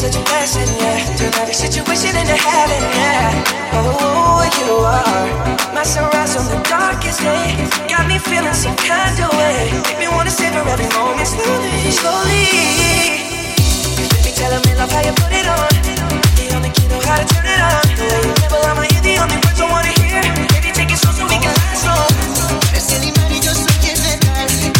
such a blessing, yeah. Turn every situation into heaven, yeah. Oh, you are my sunrise on the darkest day. Got me feeling some kind of way. Make me wanna savor every moment slowly, slowly. Baby, tell me love how you put it on. The only key know how to turn it on. The way you nibble on my ear, the only words I wanna hear. Baby, take it slow so we can last long. Es el imán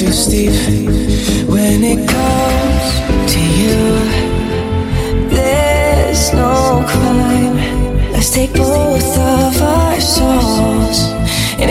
too steep. When it comes to you. There's no climb. Let's take both of our souls and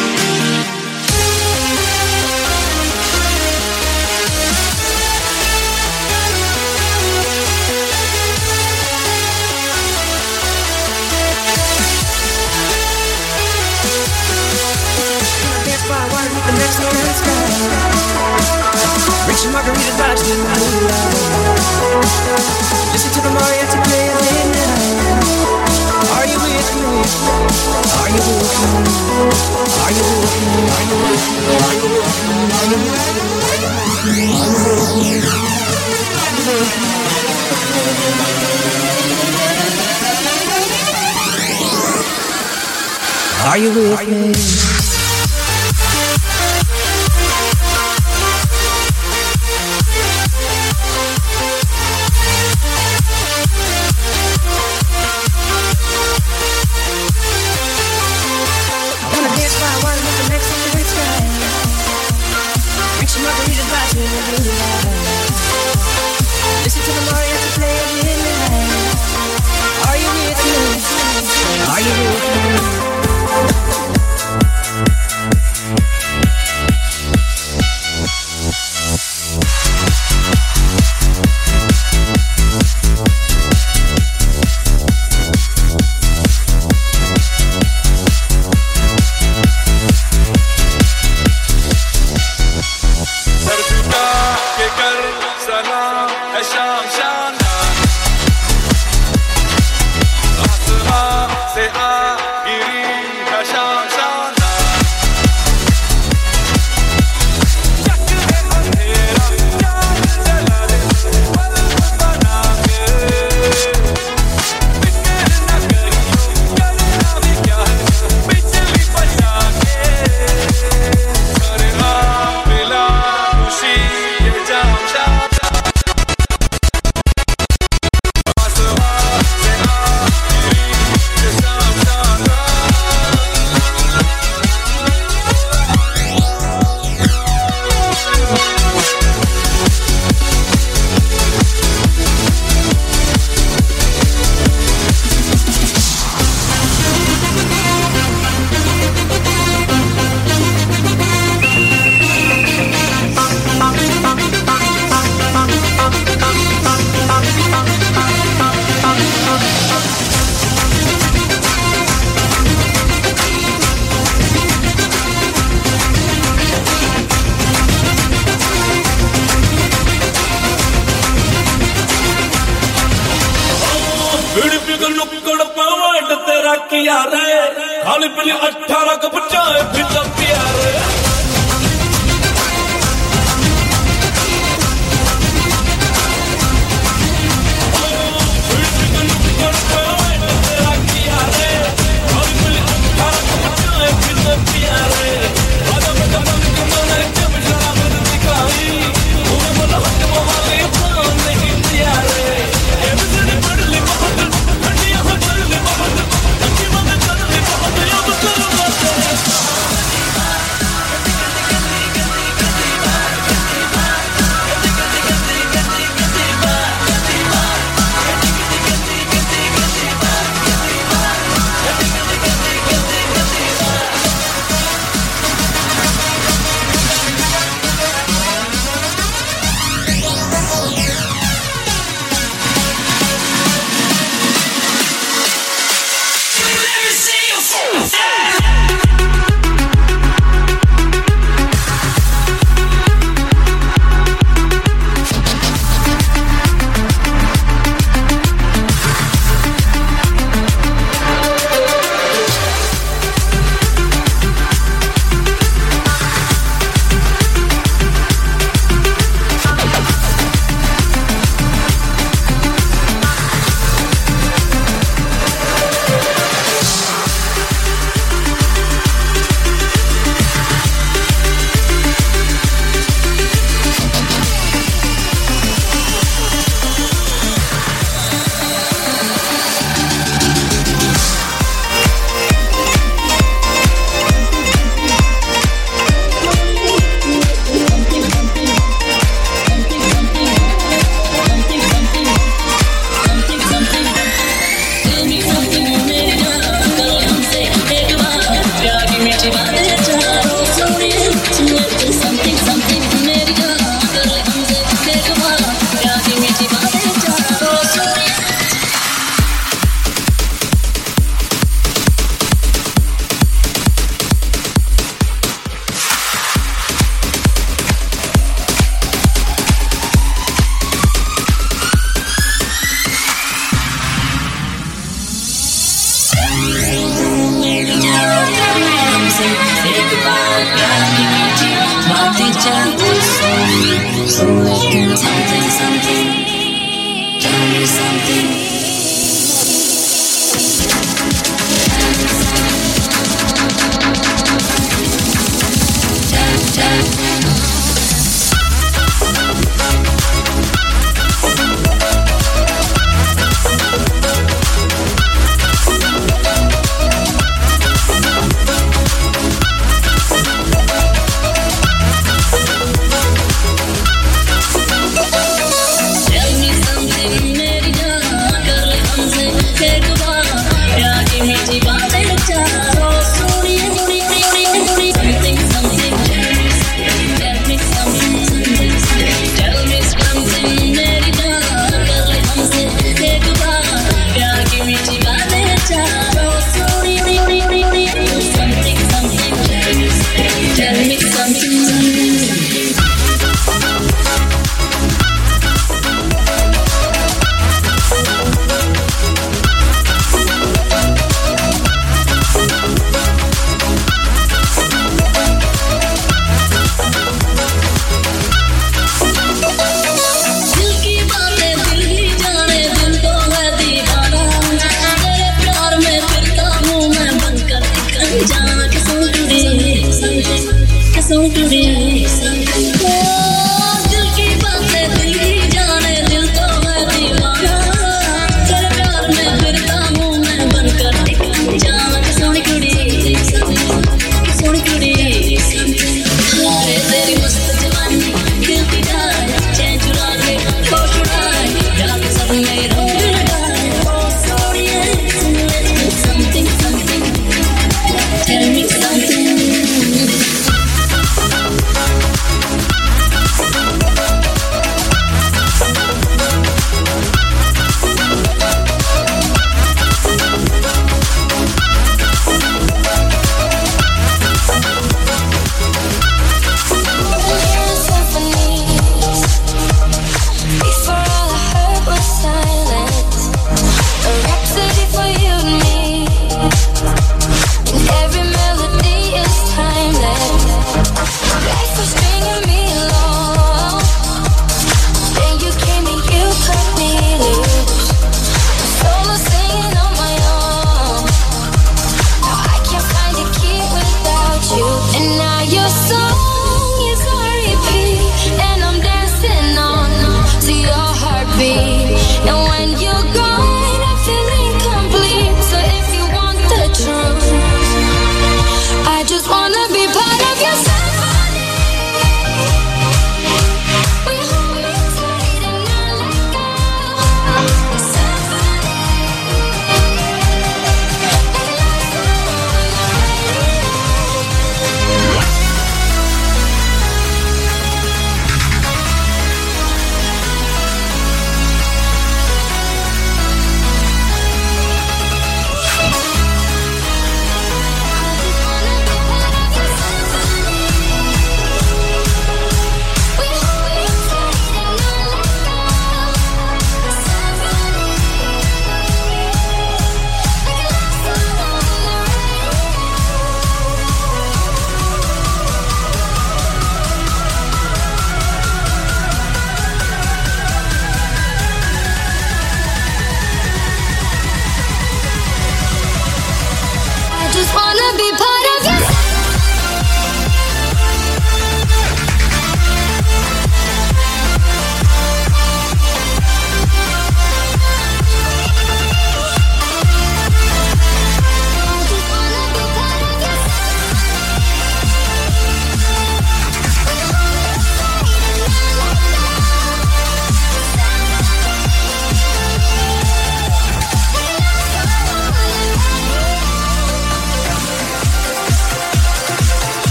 Margaritas by. Listen to the mariachi play at midnight. Are you with me? Are you with me? Are you with me? Are you with me? Are you with me? Are you with me? Are you with me? Are you with me? तेरा किया रे। खाली पीली अठारह cup चाय पिता प्यारे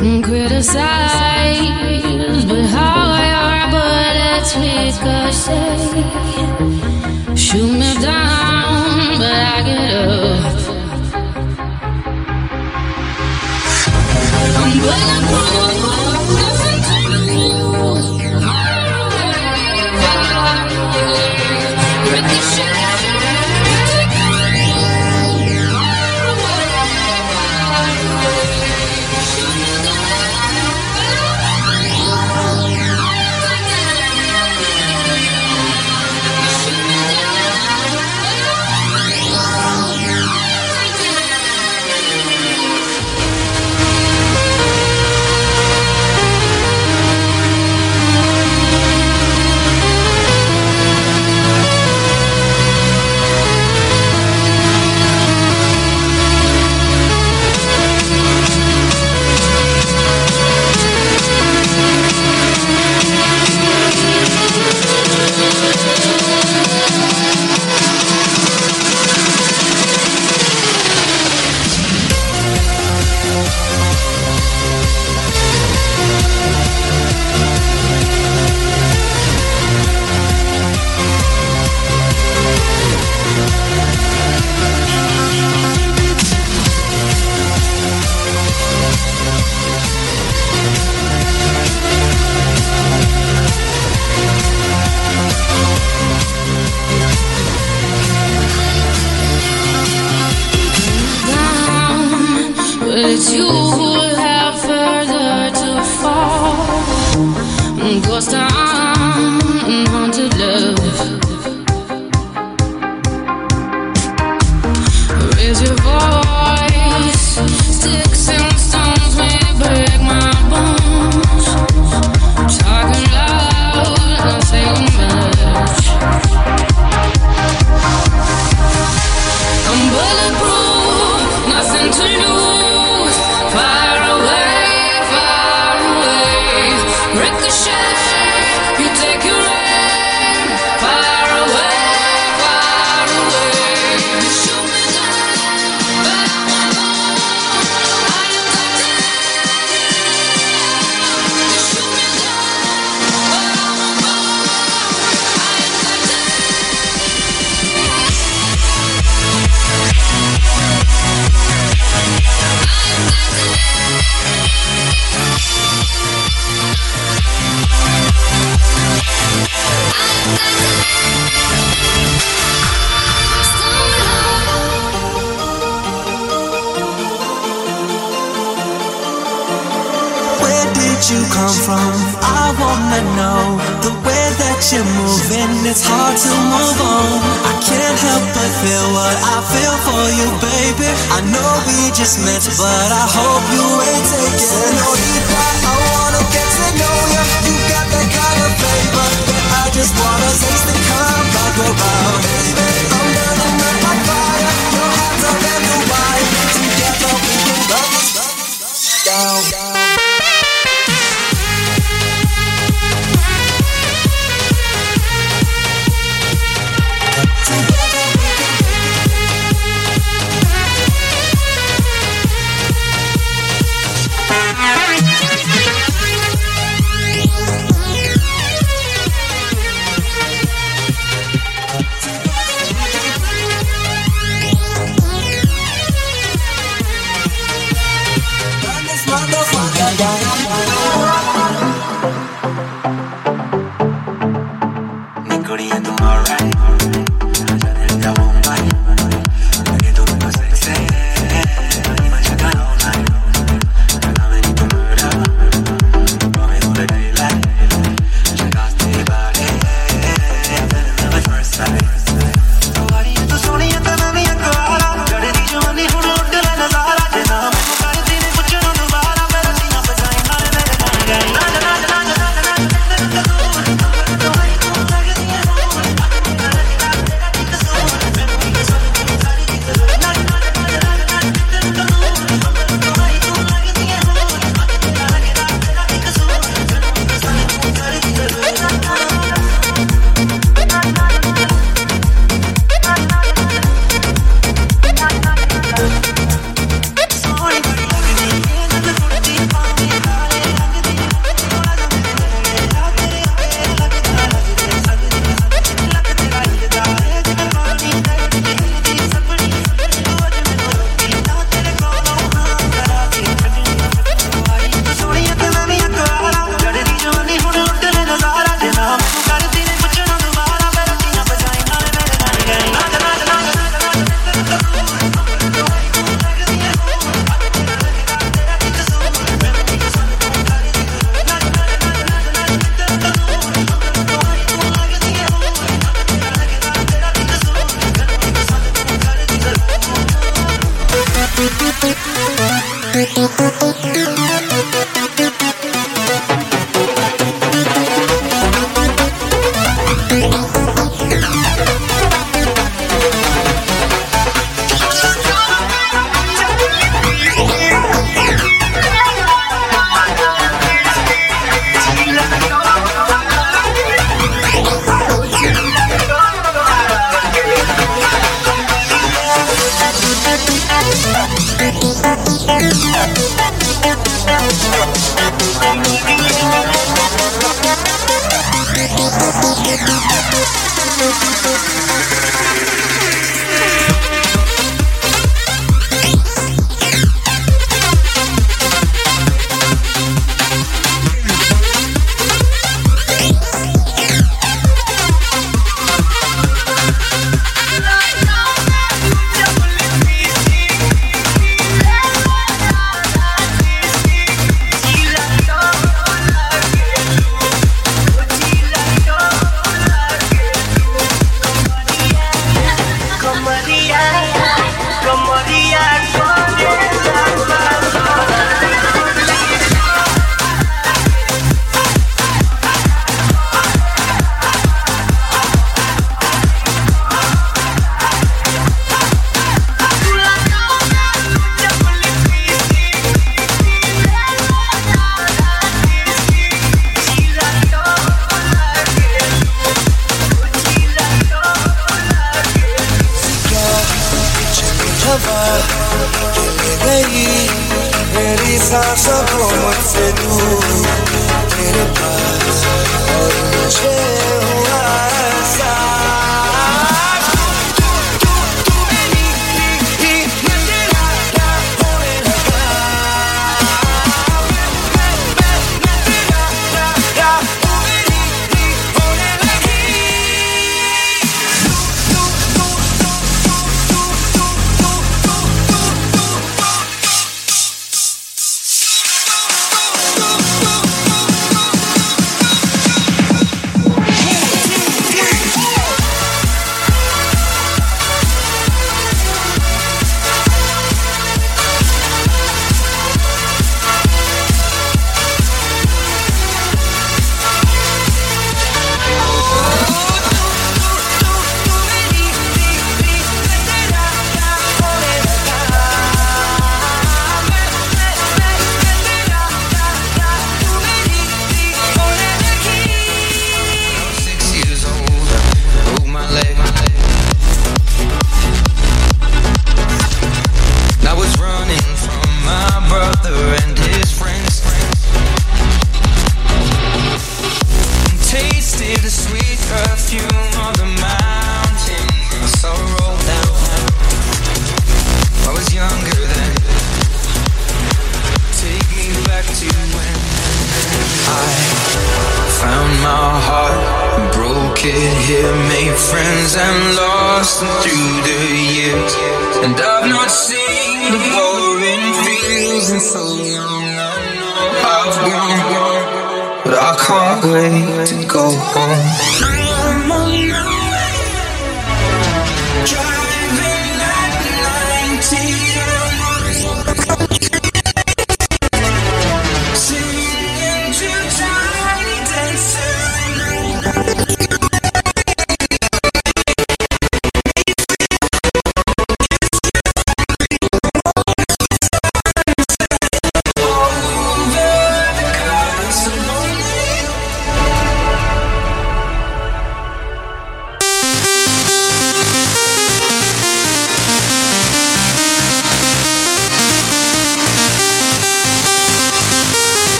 and criticize, but how your bullets ricochet, shoot me down, but I get up. I'm bulletproof. Ricochet.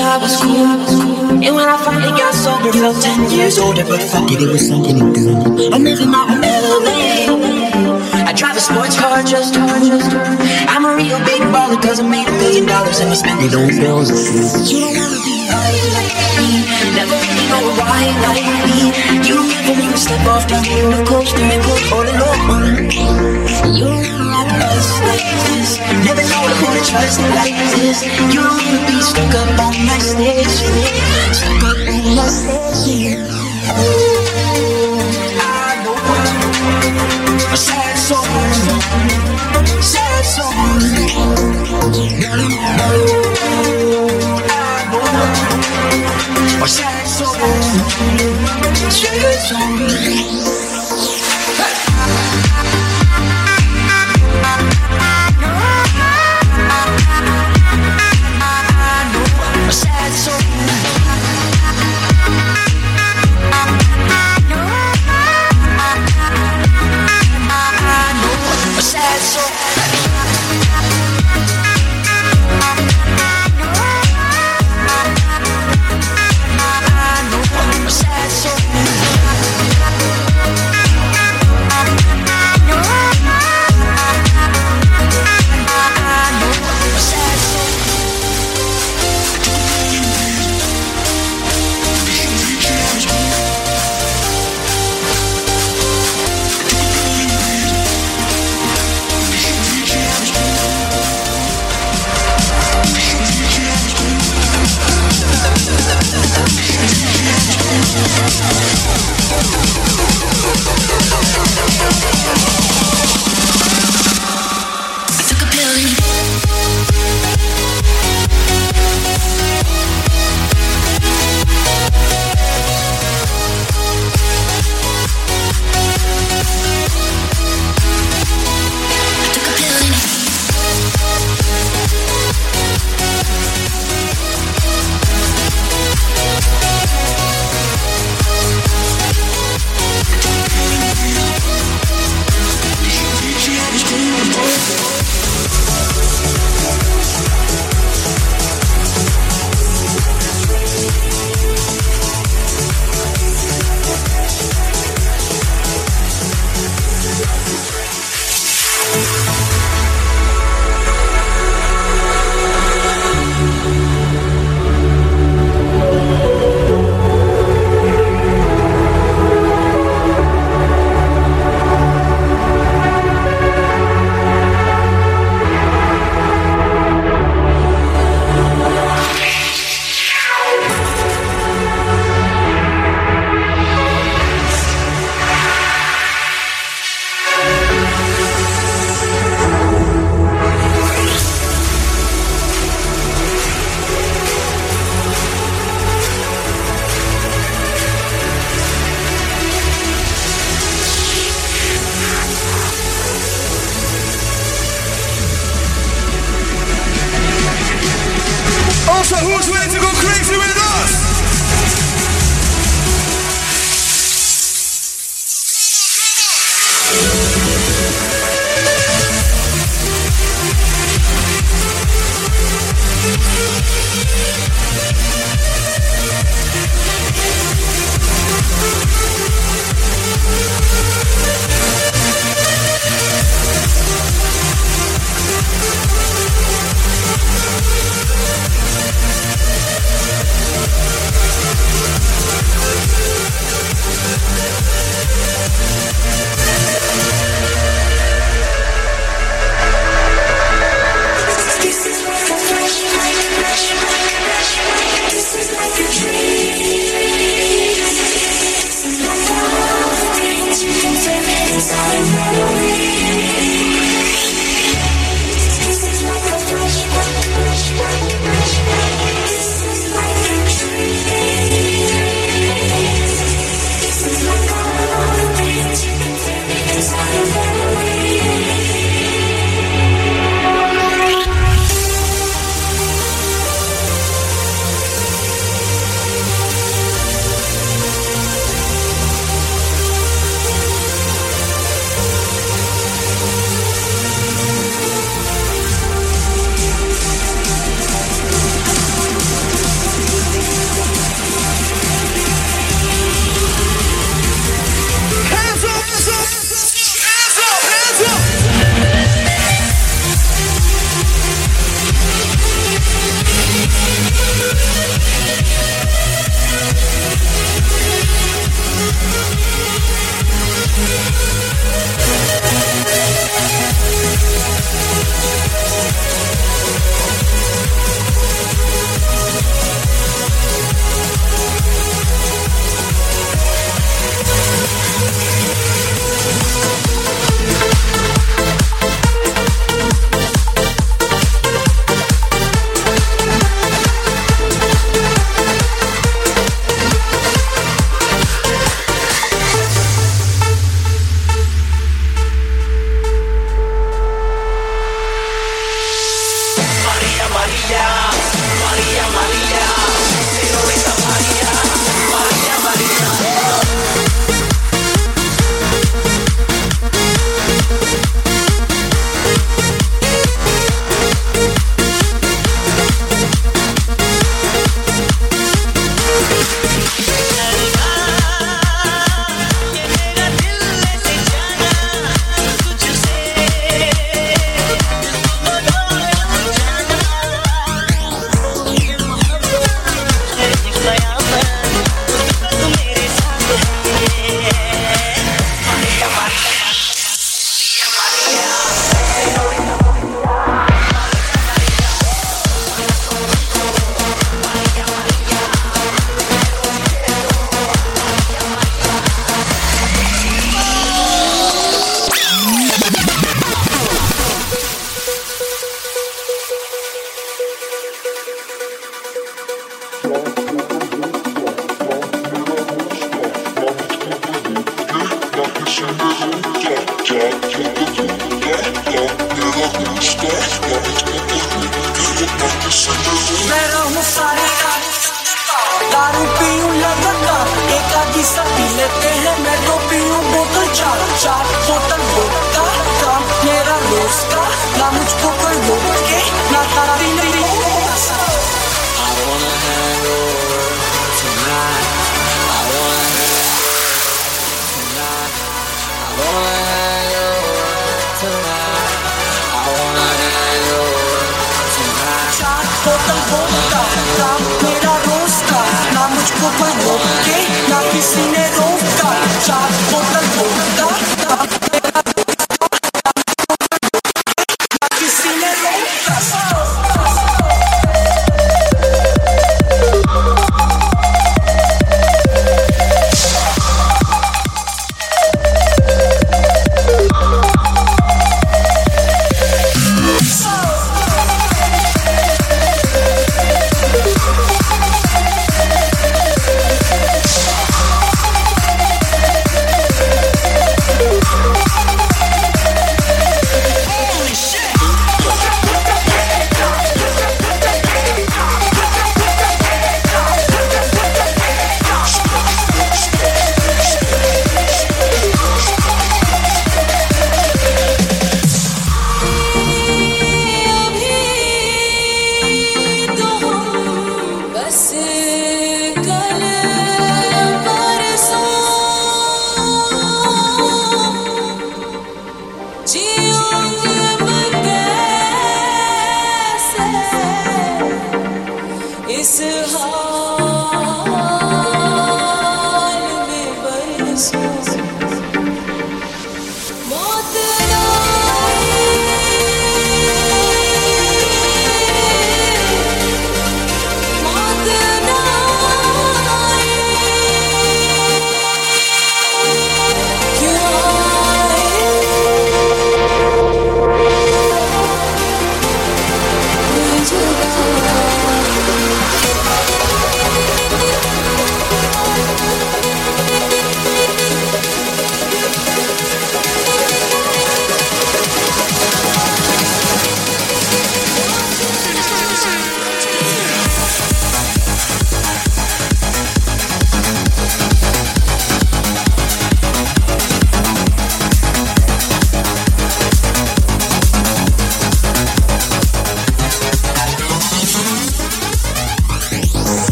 I was cool. And when I finally got sober, felt 10 years older. But fuck it, it was something to do. I'm living out in LA. I drive a sports car just to prove I'm a real big baller cause I made a billion dollars and I spend it on bills. You don't wanna be high like me. Never really know why like me. You don't ever step off the roller coaster and go all alone. You this. Never know who to trust like this. You don't wanna be stuck up on my stage. Stuck up on my stage. Oh, I know a sad song, sad song. Oh, I know a sad sad song.